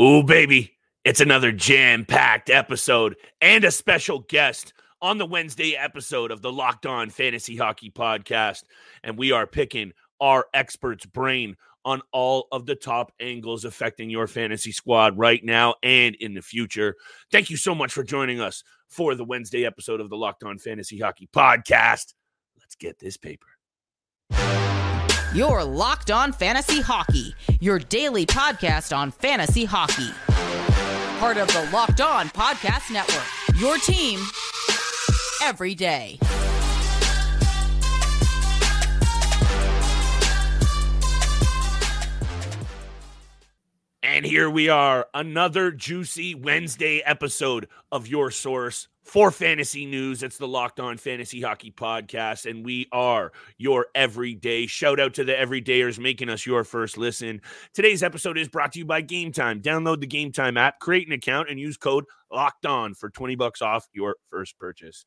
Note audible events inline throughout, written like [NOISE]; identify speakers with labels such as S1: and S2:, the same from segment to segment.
S1: Ooh, baby, it's another jam packed episode and a special guest on the Wednesday episode of the Locked On Fantasy Hockey Podcast. And we are picking our expert's brain on all of the top angles affecting your fantasy squad right now and in the future. Thank you so much for joining us for the Wednesday episode of the Locked On Fantasy Hockey Podcast. Let's get this paper.
S2: Your Locked On Fantasy Hockey, your daily podcast on fantasy hockey. Part of the Locked On Podcast Network, your team every day.
S1: And here we are, another juicy Wednesday episode of your source for fantasy news. It's the Locked On Fantasy Hockey Podcast, and we are your everyday. Shout out to the everydayers making us your first listen. Today's episode is brought to you by Game Time. Download the Game Time app, create an account, and use code Locked On for 20 bucks off your first purchase.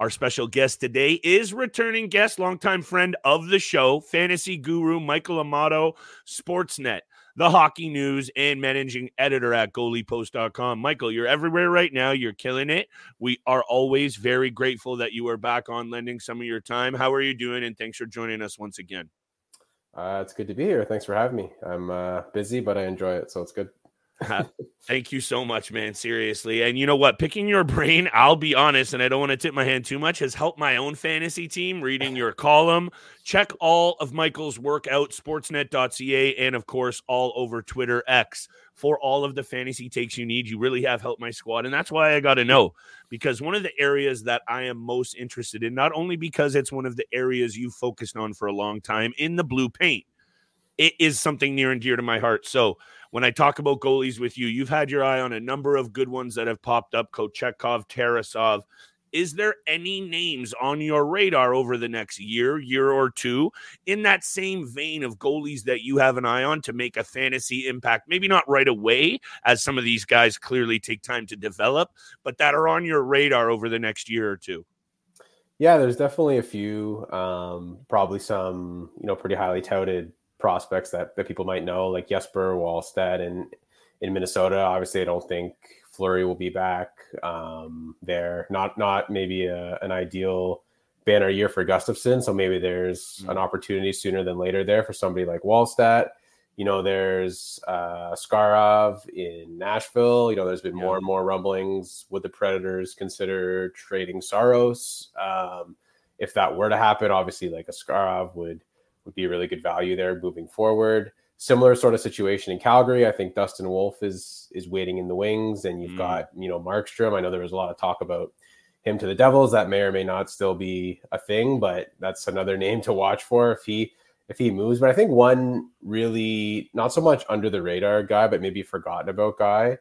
S1: Our special guest today is returning guest, longtime friend of the show, fantasy guru Michael Amato, Sportsnet the hockey news and managing editor at goaliepost.com. Michael, you're everywhere right now. You're killing it. We are always very grateful that you are back on lending some of your time. How are you doing? And thanks for joining us once again.
S3: Uh, it's good to be here. Thanks for having me. I'm uh, busy, but I enjoy it. So it's good.
S1: Thank you so much, man. Seriously. And you know what? Picking your brain, I'll be honest, and I don't want to tip my hand too much, has helped my own fantasy team reading your column. Check all of Michael's work out, sportsnet.ca, and of course, all over Twitter X for all of the fantasy takes you need. You really have helped my squad. And that's why I got to know because one of the areas that I am most interested in, not only because it's one of the areas you focused on for a long time in the blue paint, it is something near and dear to my heart. So, when I talk about goalies with you, you've had your eye on a number of good ones that have popped up Kochetkov, Tarasov. Is there any names on your radar over the next year, year or two, in that same vein of goalies that you have an eye on to make a fantasy impact? Maybe not right away, as some of these guys clearly take time to develop, but that are on your radar over the next year or two.
S3: Yeah, there's definitely a few, um, probably some, you know, pretty highly touted prospects that, that people might know, like Jesper Wallstedt and in Minnesota. Obviously, I don't think Fleury will be back um, there. Not not maybe a, an ideal banner year for Gustafsson. So maybe there's mm-hmm. an opportunity sooner than later there for somebody like Wallstedt. You know, there's uh, Askarov in Nashville. You know, there's been yeah. more and more rumblings. Would the Predators consider trading Saros? Um, if that were to happen, obviously, like a Skarov would would be a really good value there moving forward. Similar sort of situation in Calgary. I think Dustin Wolf is is waiting in the wings, and you've mm. got you know Markstrom. I know there was a lot of talk about him to the Devils. That may or may not still be a thing, but that's another name to watch for if he if he moves. But I think one really not so much under the radar guy, but maybe forgotten about guy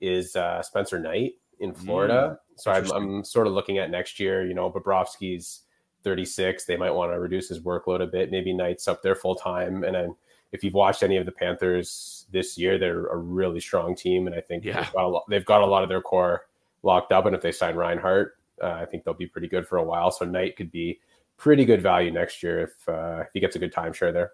S3: is uh, Spencer Knight in Florida. Mm, so I'm, I'm, sort of looking at next year. You know, Bobrovsky's 36. They might want to reduce his workload a bit. Maybe Knight's up there full time. And then if you've watched any of the Panthers this year, they're a really strong team. And I think yeah. they've, got a lot, they've got a lot of their core locked up. And if they sign Reinhart, uh, I think they'll be pretty good for a while. So Knight could be pretty good value next year if, uh, if he gets a good timeshare there.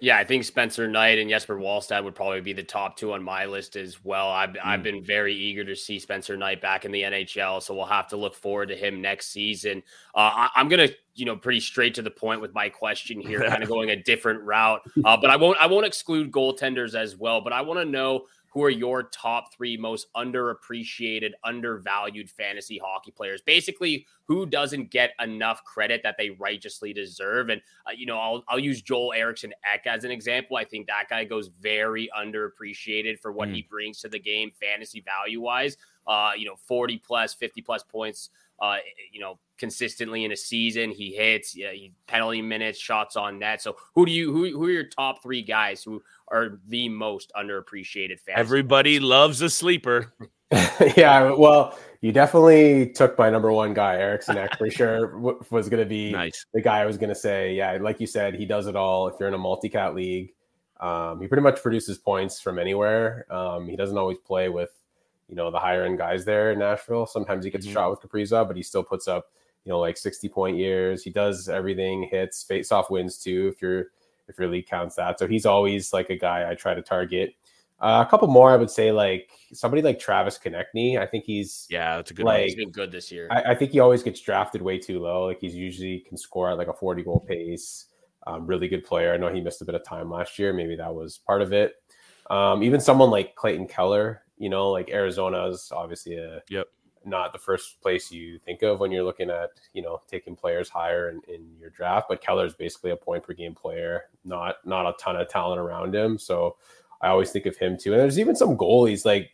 S4: Yeah, I think Spencer Knight and Jesper Wallstedt would probably be the top two on my list as well. I've, mm. I've been very eager to see Spencer Knight back in the NHL, so we'll have to look forward to him next season. Uh, I, am gonna, you know, pretty straight to the point with my question here, kind of [LAUGHS] going a different route. Uh, but I won't, I won't exclude goaltenders as well. But I want to know who are your top three most underappreciated, undervalued fantasy hockey players? Basically, who doesn't get enough credit that they righteously deserve? And, uh, you know, I'll, I'll use Joel Eriksson Ek as an example. I think that guy goes very underappreciated for what mm. he brings to the game, fantasy value wise. Uh, you know, 40 plus, 50 plus points, uh, you know, consistently in a season. He hits yeah, he, penalty minutes, shots on net. So who do you who, who are your top three guys who are the most underappreciated fans?
S1: Everybody loves a sleeper. [LAUGHS] [LAUGHS]
S3: yeah, well, you definitely took my number one guy, Eriksson Ek, for sure [LAUGHS] was going to be
S1: nice.
S3: the guy I was going to say. Yeah, like you said, he does it all. If you're in a multi-cat league, um, he pretty much produces points from anywhere. Um, he doesn't always play with, you know, the higher end guys there in Nashville. Sometimes he gets mm-hmm. a shot with Kaprizov, but he still puts up you know, like 60 point years. He does everything, hits, face off wins too, if your if your league counts that. So he's always like a guy I try to target Uh, a couple more, I would say, like somebody like Travis Konecny. I think he's
S1: yeah, that's a good.
S3: Like,
S1: one.
S4: He's been good this year.
S3: I, I, think he always gets drafted way too low. Like he's usually can score at like a forty goal pace. Um, really good player. I know he missed a bit of time last year. Maybe that was part of it. Um, even someone like Clayton Keller, you know, like Arizona's obviously a
S1: yep
S3: not the first place you think of when you're looking at you know taking players higher in, in your draft. But Keller is basically a point per game player, not not a ton of talent around him. So I always think of him too. And there's even some goalies like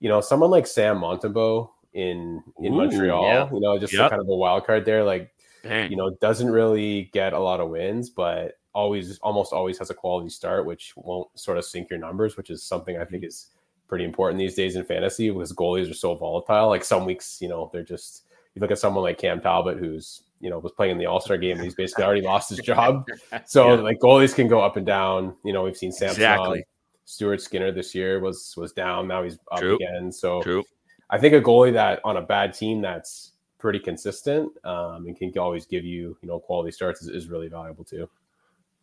S3: you know someone like Sam Montembeault in in Ooh, Montreal. Yeah. You know, just yep. kind of a wild card there. Like Dang. you know, doesn't really get a lot of wins, but always almost always has a quality start, which won't sort of sink your numbers, which is something I think mm-hmm. is pretty important these days in fantasy because goalies are so volatile. Like some weeks, you know, they're just you look at someone like Cam Talbot who's you know was playing in the All Star game and he's basically already lost his job. [LAUGHS] So yeah. like goalies can go up and down. You know, we've seen Samson, exactly. Stuart Skinner this year was was down. Now he's up True. again. So True. I think a goalie that on a bad team that's pretty consistent um, and can always give you you know quality starts is, is really valuable too.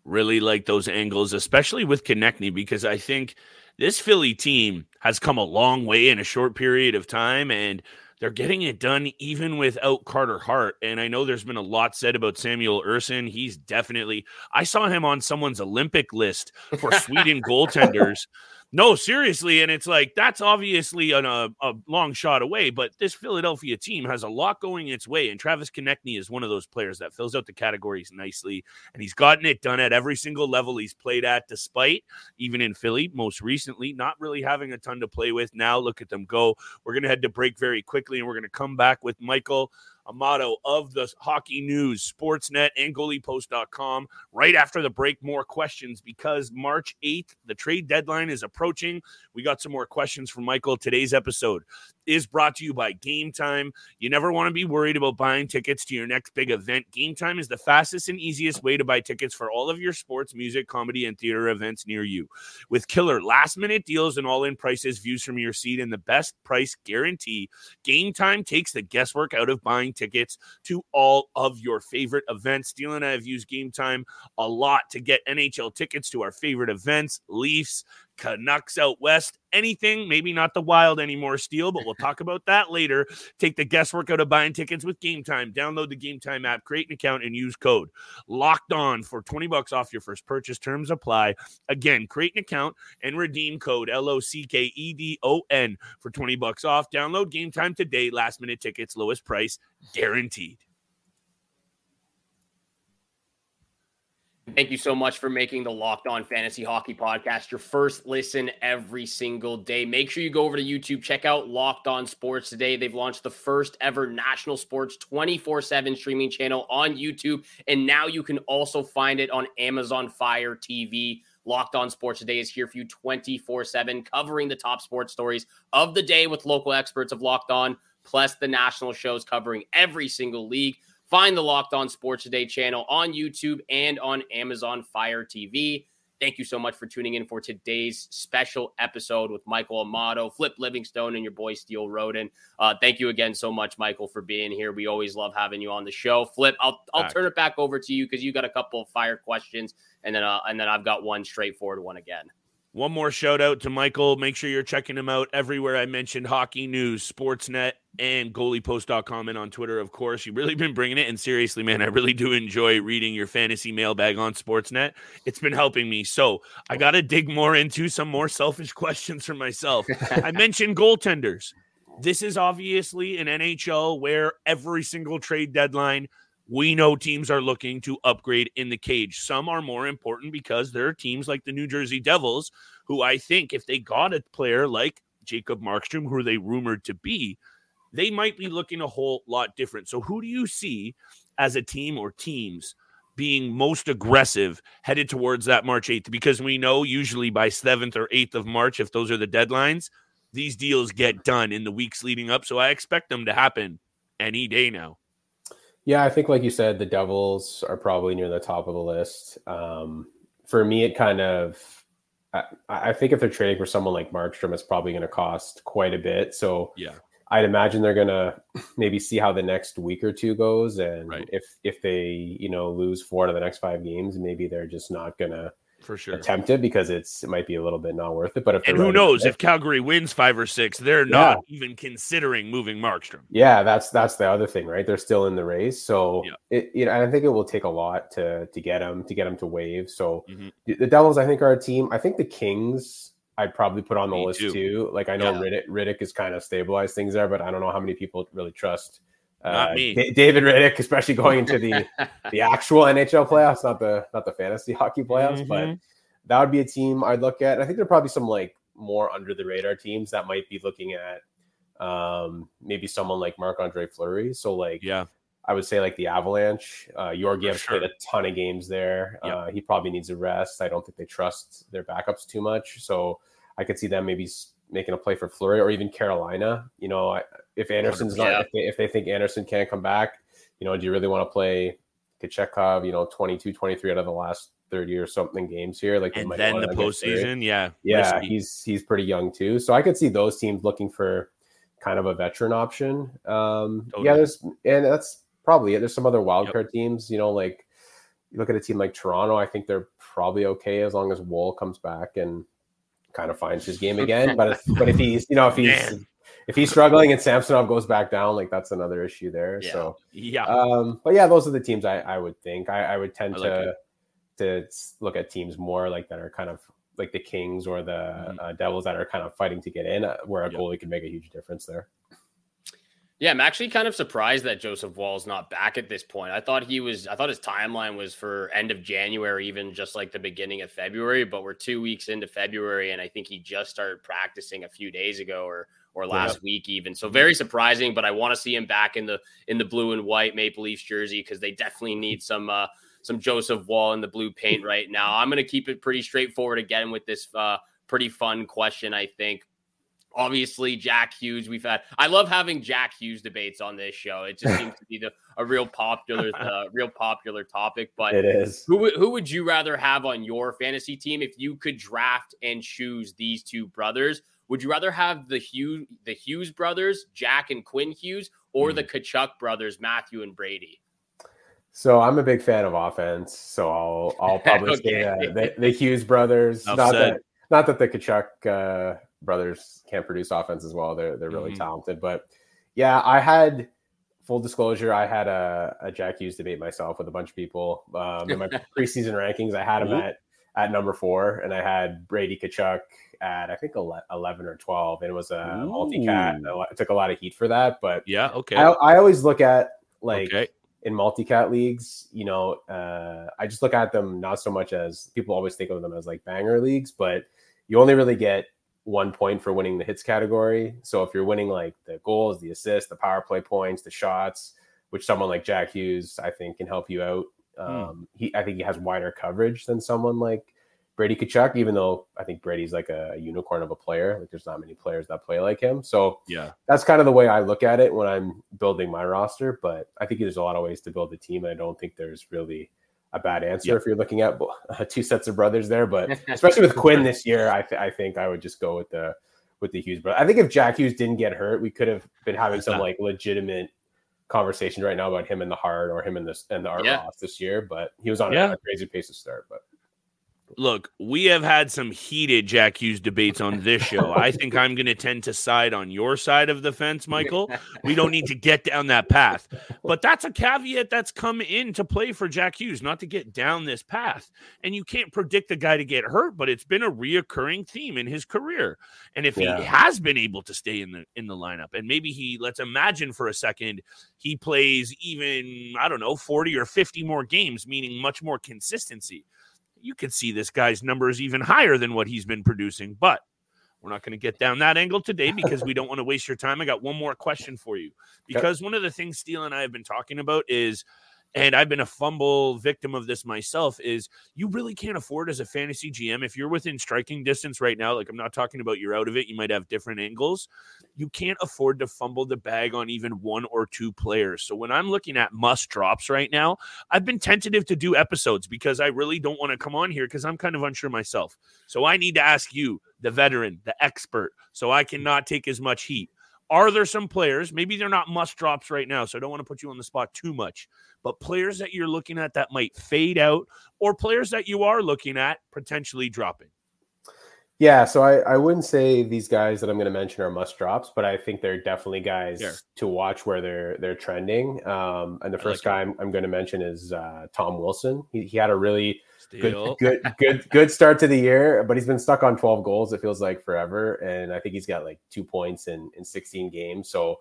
S1: Really like those angles, especially with Konecny, because I think this Philly team has come a long way in a short period of time, and they're getting it done even without Carter Hart. And I know there's been a lot said about Samuel Ersson. He's definitely, I saw him on someone's Olympic list for [LAUGHS] Sweden goaltenders. No, seriously. And it's like, that's obviously an, a, a long shot away, but this Philadelphia team has a lot going its way. And Travis Konecny is one of those players that fills out the categories nicely. And he's gotten it done at every single level he's played at, despite even in Philly, most recently, not really having a ton to play with. Now, look at them go. We're going to head to break very quickly, and we're going to come back with Michael Amato of the Hockey News, Sportsnet, and GoaliePost.com. Right after the break, more questions because March 8th, the trade deadline is approaching. We got some more questions from Michael. Today's episode is brought to you by Game Time. You never want to be worried about buying tickets to your next big event. Game Time is the fastest and easiest way to buy tickets for all of your sports, music, comedy, and theater events near you. With killer last minute deals and all in prices, views from your seat, and the best price guarantee, Game Time takes the guesswork out of buying tickets to all of your favorite events. Steele and I have used Game Time a lot to get NHL tickets to our favorite events, Leafs, Canucks out west, anything, maybe not the wild anymore, Steele, but we'll talk about that later. Take the guesswork out of buying tickets with Game Time. Download the Game Time app, create an account, and use code locked on for 20 bucks off your first purchase. Terms apply. Again, create an account and redeem code L O C K E D O N for 20 bucks off. Download Game Time today. Last minute tickets, lowest price guaranteed.
S4: Thank you so much for making the Locked On Fantasy Hockey Podcast your first listen every single day. Make sure you go over to YouTube, check out Locked On Sports today. They've launched the first ever national sports 24 7 streaming channel on YouTube. And now you can also find it on Amazon Fire TV. Locked On Sports Today is here for you 24 7, covering the top sports stories of the day with local experts of Locked On, plus the national shows covering every single league. Find the Locked On Sports Today channel on YouTube and on Amazon Fire TV. Thank you so much for tuning in for today's special episode with Michael Amato, Flip Livingstone, and your boy Steele Roden. Uh, thank you again so much, Michael, for being here. We always love having you on the show. Flip, I'll I'll turn it back over to you because you got a couple of fire questions, and then uh, and then I've got one straightforward one again.
S1: One more shout out to Michael. Make sure you're checking him out everywhere I mentioned Hockey News, Sportsnet, and goaliepost.com and on Twitter, of course. You've really been bringing it. And seriously, man, I really do enjoy reading your fantasy mailbag on Sportsnet. It's been helping me. So I got to dig more into some more selfish [LAUGHS] questions for myself. I [LAUGHS] mentioned goaltenders. This is obviously an NHL where every single trade deadline – we know teams are looking to upgrade in the cage. Some are more important because there are teams like the New Jersey Devils, who I think if they got a player like Jacob Markstrom, who they rumored to be, they might be looking a whole lot different. So, who do you see as a team or teams being most aggressive headed towards that March 8th? Because we know usually by 7th or 8th of March, if those are the deadlines, these deals get done in the weeks leading up. So, I expect them to happen any day now.
S3: Yeah, I think like you said, the Devils are probably near the top of the list. Um, for me, it kind of I, I, think if they're trading for someone like Markstrom, it's probably going to cost quite a bit. So
S1: yeah,
S3: I'd imagine they're going [LAUGHS] to maybe see how the next week or two goes, and right. if if they you know lose four out of the next five games, maybe they're just not going to
S1: for sure.
S3: attempt it because it's it might be a little bit not worth it. But if
S1: And who knows if Calgary wins five or six, they're not even considering moving Markstrom.
S3: Yeah, that's that's the other thing, right? They're still in the race, so
S1: Yeah.
S3: it, you know, I think it will take a lot to to get them to get them to wave. So
S1: Mhm.
S3: the- Devils, I think, are a team. I think the Kings, I'd probably put on the
S1: Me
S3: list
S1: too.
S3: too. Like I know
S4: Yeah.
S3: Rittich, Rittich has kind of stabilized things there, but I don't know how many people really trust
S1: Not
S3: uh,
S1: me.
S3: Da- David Rittich, especially going into the [LAUGHS] the actual NHL playoffs, not the not the fantasy [LAUGHS] hockey playoffs. But
S1: Mhm.
S3: that would be a team I'd look at. I think there are probably some like more under the radar teams that might be looking at um maybe someone like Marc Andre Fleury. So like
S1: Yeah.
S3: I would say like the Avalanche. Uh Georgiev's
S1: sure.
S3: played a ton of games there.
S1: Yep.
S3: Uh he probably needs a rest. I don't think they trust their backups too much. So I could see them maybe making a play for Fleury or even Carolina. You know, if Anderson's not
S4: Yeah.
S3: if they, if they think Anderson can't come back, you know, do you really want to play Kochetkov, you know, 22, 23 out of the last 30 or something games here? Like
S1: And then the postseason, yeah.
S3: Yeah,
S1: risky.
S3: he's he's pretty young too. So I could see those teams looking for kind of a veteran option. Um
S1: Totally.
S3: yeah, there's and that's probably it. There's some other wildcard
S1: Yep.
S3: teams, you know, like you look at a team like Toronto, I think they're probably okay as long as Woll comes back and kind of finds his game again. [LAUGHS] but if, but if he's you know if he's
S1: Man.
S3: if he's struggling and Samsonov goes back down, like that's another issue there.
S4: Yeah.
S3: So
S1: yeah.
S3: um, but yeah, those are the teams I, I would think. I, I would tend
S1: I like
S3: to to look at teams more like that are kind of like the Kings or the
S1: Mhm.
S3: uh, Devils that are kind of fighting to get in, uh, where a
S1: Yep.
S3: goalie can make a huge difference there.
S4: Yeah, I'm actually kind of surprised that Joseph Woll's not back at this point. I thought he was I thought his timeline was for end of January, even just like the beginning of February, but we're two weeks into February and I think he just started practicing a few days ago or or last week even. So very surprising, but I want to see him back in the in the blue and white Maple Leafs jersey because they definitely need some uh some Joseph Wall in the blue paint right now. I'm gonna keep it pretty straightforward again with this uh pretty fun question, I think obviously Jack Hughes. We've had I love having Jack Hughes debates on this show. It just seems to be the a real popular [LAUGHS] uh, real popular topic. But
S3: It is.
S4: who would- who would you rather have on your fantasy team if you could draft and choose these two brothers? Would you rather have the Hughes the Hughes brothers, Jack and Quinn Hughes, or the Tkachuk brothers, Matthew and Brady?
S3: So I'm a big fan of offense. So I'll I'll [LAUGHS] probably say that the, the Hughes brothers. Not that not that the Tkachuk uh, brothers can't produce offense as well. They're they're really
S1: Mhm.
S3: talented. But yeah, I had full disclosure. I had a, a Jack Hughes debate myself with a bunch of people um, in my [LAUGHS] preseason rankings. I had him
S1: Ooh.
S3: at at number four, and I had Brady Tkachuk at I think eleven or twelve. And it was a multi cat.
S1: Ooh.
S3: I took a lot of heat for that, but
S1: Yeah. Okay.
S3: I, I always look at like
S1: okay.
S3: in multi-cat leagues, you know, uh, I just look at them not so much as people always think of them as like banger leagues, but you only really get one point for winning the hits category. So if you're winning like the goals, the assists, the power play points, the shots, which someone like Jack Hughes, I think, can help you out. Um, he, I think he has wider coverage than someone like Brady Tkachuk, even though I think Brady's like a, unicorn of a player. Like there's not many players that play like him. So
S1: Yeah.
S3: that's kind of the way I look at it when I'm building my roster. But I think there's a lot of ways to build a team. And I don't think there's really a bad answer
S1: Yep.
S3: if you're looking at uh, [LAUGHS] two sets of brothers there. But [LAUGHS] especially with Quinn this year, I, th- I think I would just go with the with the Hughes brother. I think if Jack Hughes didn't get hurt, we could have been having some like legitimate conversation right now about him in the Hart or him in this and the art
S4: Yeah.
S3: loss this year. But he was on
S1: Yeah.
S3: a, a crazy pace to start. But
S1: Look, we have had some heated Jack Hughes debates on this [LAUGHS] show. I think I'm going to tend to side on your side of the fence, [LAUGHS] Michael. We don't need to get down that path. But that's a caveat that's come in to play for Jack Hughes, not to get down this path. And you can't predict a guy to get hurt, but it's been a reoccurring theme in his career. And if
S3: Yeah.
S1: he has been able to stay in the in the lineup, and maybe he let's imagine for a second he plays even, I don't know, 40 or 50 more games, meaning much more consistency you could see this guy's numbers even higher than what he's been producing. But we're not going to get down that angle today because we don't want to waste your time. I got one more question for you because one of the things Steele and I have been talking about is, and I've been a fumble victim of this myself, is you really can't afford as a fantasy GM if you're within striking distance right now. Like I'm not talking about you're out of it, you might have different angles. You can't afford to fumble the bag on even one or two players. So when I'm looking at must drops right now, I've been tentative to do episodes because I really don't want to come on here because I'm kind of unsure myself. So I need to ask you, the veteran, the expert, so I cannot take as much heat. Are there some players, maybe they're not must drops right now, so I don't want to put you on the spot too much, but players that you're looking at that might fade out or players that you are looking at potentially dropping?
S3: Yeah, so I, I wouldn't say these guys that I'm going to mention are must drops, but I think they're definitely guys
S1: Sure.
S3: to watch where they're they're trending. Um, and the first
S1: like
S3: guy I'm, I'm going to mention is uh, Tom Wilson. He, he had a really good
S1: Steal.
S3: good good good start to the year, but he's been stuck on 12 goals. It feels like forever, and I think he's got like two points in in 16 games. So,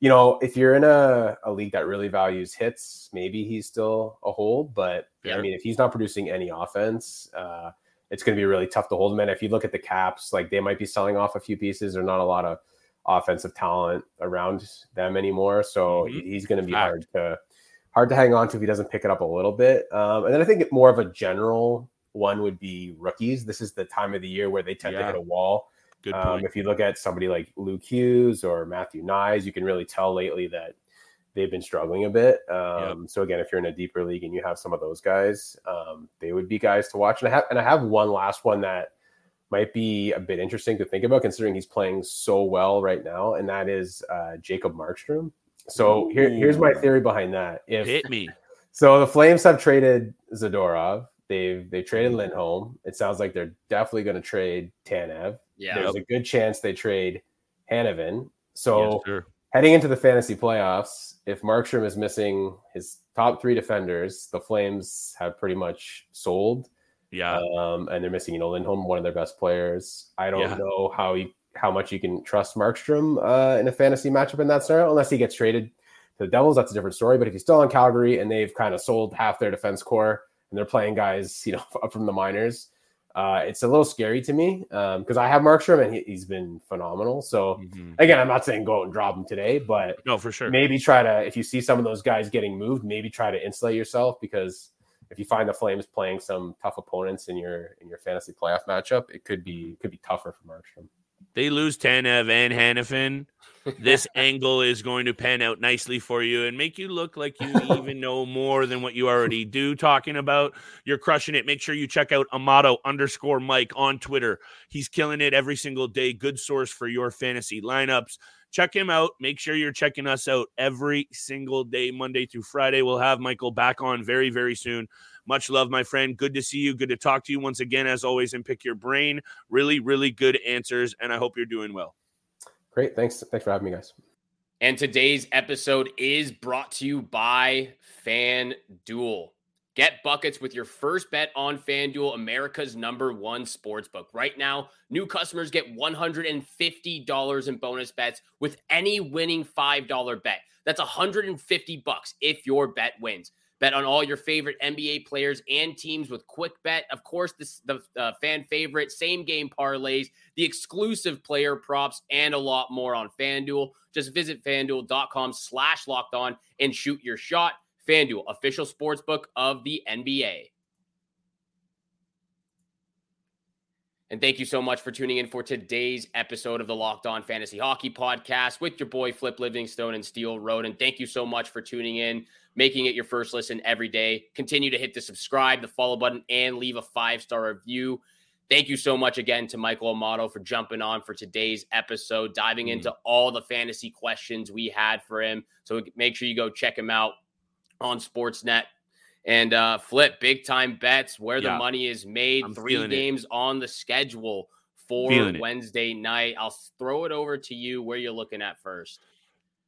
S3: you know, if you're in a, a league that really values hits, maybe he's still a hold. But I mean, if he's not producing any offense, uh, it's going to be really tough to hold him. in. if you look at the caps, like they might be selling off a few pieces. There's not a lot of offensive talent around them anymore, so
S1: Mhm.
S3: he's going to be hard to hard to hang on to if he doesn't pick it up a little bit. Um, and then I think more of a general one would be rookies. This is the time of the year where they tend to hit a wall.
S1: Good
S3: Um, if you look at somebody like Luke Hughes or Matthew Knies, you can really tell lately that they've been struggling a bit. Um, So again, if you're in a deeper league and you have some of those guys, um, they would be guys to watch. And I have and I have one last one that might be a bit interesting to think about, considering he's playing so well right now, and that is uh, Jacob Markstrom. So here, here's my theory behind that. If
S1: Hit me. [LAUGHS]
S3: so the Flames have traded Zadorov. They've they traded Lindholm. It sounds like they're definitely going to trade Tanev.
S4: Yeah.
S3: There's a good chance they trade Hanifin. So
S1: Yes, sir.
S3: Heading into the fantasy playoffs, if Markstrom is missing his top three defenders, the Flames have pretty much sold.
S1: Yeah.
S3: Um, and they're missing, you know, Lindholm, one of their best players. I don't
S1: Yeah.
S3: know how you how much you can trust Markstrom uh, in a fantasy matchup in that scenario, unless he gets traded to the Devils. That's a different story. But if he's still in Calgary and they've kind of sold half their defense core and they're playing guys, you know, [LAUGHS] up from the minors, uh, it's a little scary to me because I have Markstrom and he, he's been phenomenal. So
S1: Mhm.
S3: again, I'm not saying go out and drop him today, but
S1: No, for sure.
S3: maybe try to if you see some of those guys getting moved, maybe try to insulate yourself because if you find the Flames playing some tough opponents in your in your fantasy playoff matchup, it could be could be tougher for Markstrom.
S1: They lose Tanev and Hanifin. This [LAUGHS] angle is going to pan out nicely for you and make you look like you [LAUGHS] even know more than what you already do. Talking about you're crushing it. Make sure you check out Amato underscore Mike on Twitter. He's killing it every single day. Good source for your fantasy lineups. Check him out. Make sure you're checking us out every single day, Monday through Friday. We'll have Michael back on very, very soon. Much love, my friend. Good to see you. Good to talk to you once again, as always, and pick your brain. Really, really good answers. And I hope you're doing well.
S3: Great, thanks thanks for having me, guys.
S4: And today's episode is brought to you by FanDuel. Get buckets with your first bet on FanDuel, America's number one sportsbook. Right now, new customers get $150 in bonus bets with any winning $5 bet. That's 150 bucks if your bet wins. Bet on all your favorite NBA players and teams with Quick Bet. Of course, this the uh, fan favorite same game parlays, the exclusive player props, and a lot more on FanDuel. Just visit fanduel.com slash locked on and shoot your shot. FanDuel, official sportsbook of the NBA. And thank you so much for tuning in for today's episode of the Locked On Fantasy Hockey Podcast with your boy Flip Livingstone and Steele Road. And thank you so much for tuning in, making it your first listen every day. Continue to hit the subscribe, the follow button, and leave a five star review. Thank you so much again to Michael Amato for jumping on for today's episode, diving into mm. all the fantasy questions we had for him. So make sure you go check him out on Sportsnet. And uh, flip big time bets where the money is made.
S1: I'm
S4: Three
S1: feeling it.
S4: games on the schedule for
S1: Feeling it.
S4: Wednesday night. I'll throw it over to you where you're looking at first.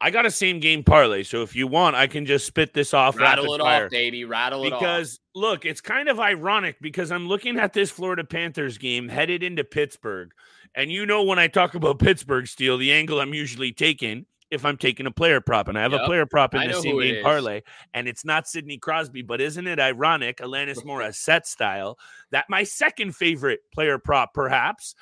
S1: I got a same game parlay. So if you want, I can just spit this off
S4: Rattle it
S1: fire.
S4: off, baby. Rattle it off.
S1: Because look, it's kind of ironic because I'm looking at this Florida Panthers game headed into Pittsburgh. And you know, when I talk about Pittsburgh steel, the angle I'm usually taking if I'm taking a player prop, and I have a player prop in
S4: I
S1: the same game parlay, and it's not Sidney Crosby, but isn't it ironic, Alanis [LAUGHS] Morissette style, that my second favorite player prop, perhaps,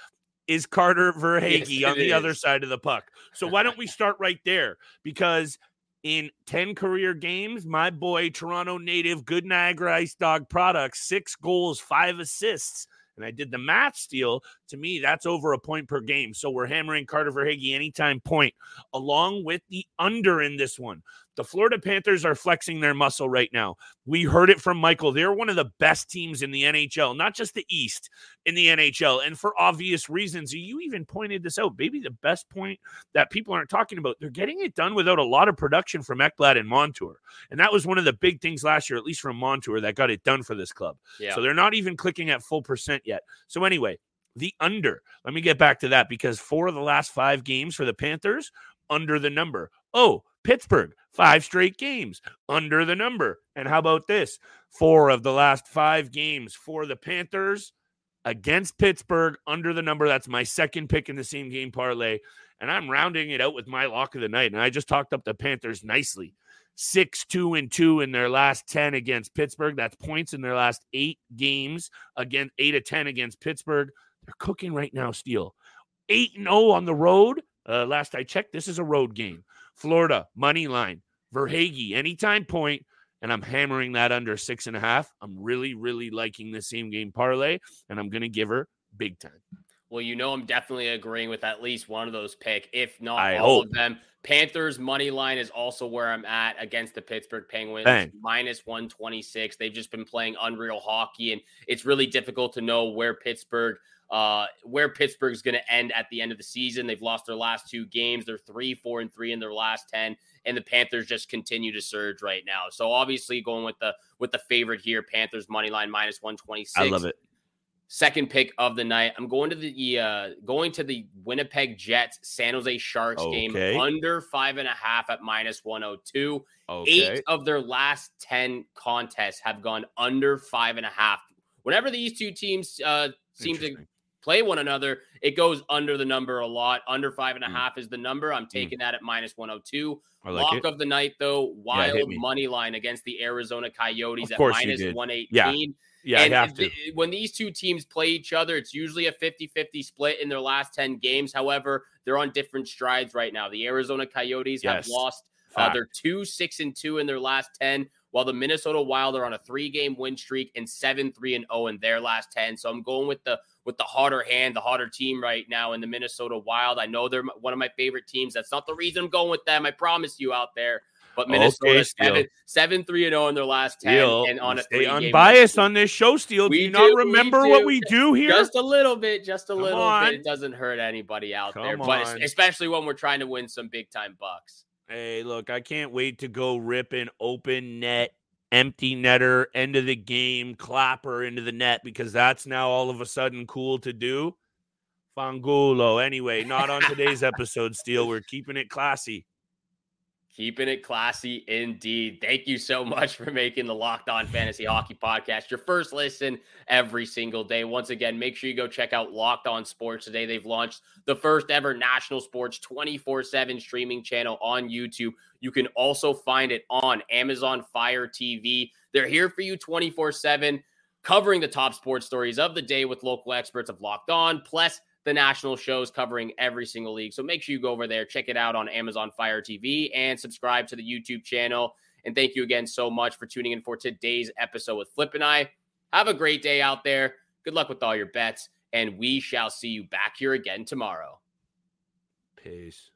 S1: is Carter Verhaeghe
S4: Yes,
S1: on the other side of the puck. So why don't we [LAUGHS] start right there? Because in 10 career games, my boy, Toronto native, good Niagara Ice Dog products, six goals, five assists. And I did the math Steele To me, that's over a point per game. So we're hammering Carter Verhaeghe anytime point, along with the under in this one. The Florida Panthers are flexing their muscle right now. We heard it from Michael. They're one of the best teams in the NHL, not just the East in the NHL. And for obvious reasons, you even pointed this out. Maybe the best point that people aren't talking about. They're getting it done without a lot of production from Ekblad and Montour. And that was one of the big things last year, at least from Montour, that got it done for this club. Yeah. So they're not even clicking at full percent yet. So anyway, the under. Let me get back to that because four of the last five games for the Panthers under the number. Oh, Pittsburgh, five straight games under the number. And how about this? Four of the last five games for the Panthers against Pittsburgh under the number. That's my second pick in the same game parlay. And I'm rounding it out with my lock of the night. And I just talked up the Panthers nicely. Six, two, and two in their last 10 against Pittsburgh. That's points in their last eight games against eight of 10 against Pittsburgh. They're cooking right now, Steele. 8 0 on the road. Uh, last I checked, this is a road game. Florida, money line. Verhaeghe, anytime point, and I'm hammering that under six and a half. I'm really, really liking the same game parlay, and I'm going to give her big time.
S4: Well, you know, I'm definitely agreeing with at least one of those pick, if not I all hope. of them. Panthers money line is also where I'm at against the Pittsburgh Penguins, Bang. minus 126. They've just been playing unreal hockey, and it's really difficult to know where Pittsburgh uh, where Pittsburgh's going to end at the end of the season. They've lost their last two games. They're three, four, and three in their last ten, and the Panthers just continue to surge right now. So obviously, going with the with the favorite here, Panthers money line minus one twenty six.
S1: I love it.
S4: Second pick of the night. I'm going to the uh, going to the Winnipeg Jets San Jose Sharks okay. game under five and a half at minus 102. Okay. Eight of their last 10 contests have gone under five and a half. Whenever these two teams uh, seem to play one another, it goes under the number a lot. Under five and a mm. half is the number. I'm mm. taking mm. that at minus 102. Like Lock it. of the night, though, wild yeah, money line against the Arizona Coyotes at minus 118.
S1: Yeah. Yeah, and I have to.
S4: when these two teams play each other, it's usually a 50 50 split in their last 10 games. However, they're on different strides right now. The Arizona Coyotes yes. have lost, uh, they're two, six, and two in their last 10 while the Minnesota Wild are on a three-game win streak and seven, three, and zero oh in their last ten. So I'm going with the with the harder hand, the harder team right now in the Minnesota Wild. I know they're one of my favorite teams. That's not the reason I'm going with them. I promise you out there. But Minnesota okay, seven, seven, three, and zero oh in their last ten, Steele, and on a three.
S1: Unbiased on this show, Steele. Do you do, not remember we what we do here?
S4: Just a little bit, just a Come little on. bit. It doesn't hurt anybody out Come there, but especially when we're trying to win some big time bucks.
S1: Hey, look, I can't wait to go rip an open net empty netter, end of the game, clapper into the net because that's now all of a sudden cool to do. Fangulo. Anyway, not on today's [LAUGHS] episode, Steele. We're keeping it classy.
S4: Keeping it classy indeed. Thank you so much for making the Locked On Fantasy Hockey Podcast your first listen every single day. Once again, make sure you go check out Locked On Sports today. They've launched the first ever national sports 24 7 streaming channel on YouTube. You can also find it on Amazon Fire TV. They're here for you 24 7, covering the top sports stories of the day with local experts of Locked On, plus the national shows covering every single league. So make sure you go over there, check it out on Amazon Fire TV, and subscribe to the YouTube channel. And thank you again so much for tuning in for today's episode with Flip and I. Have a great day out there. Good luck with all your bets, and we shall see you back here again tomorrow.
S1: Peace.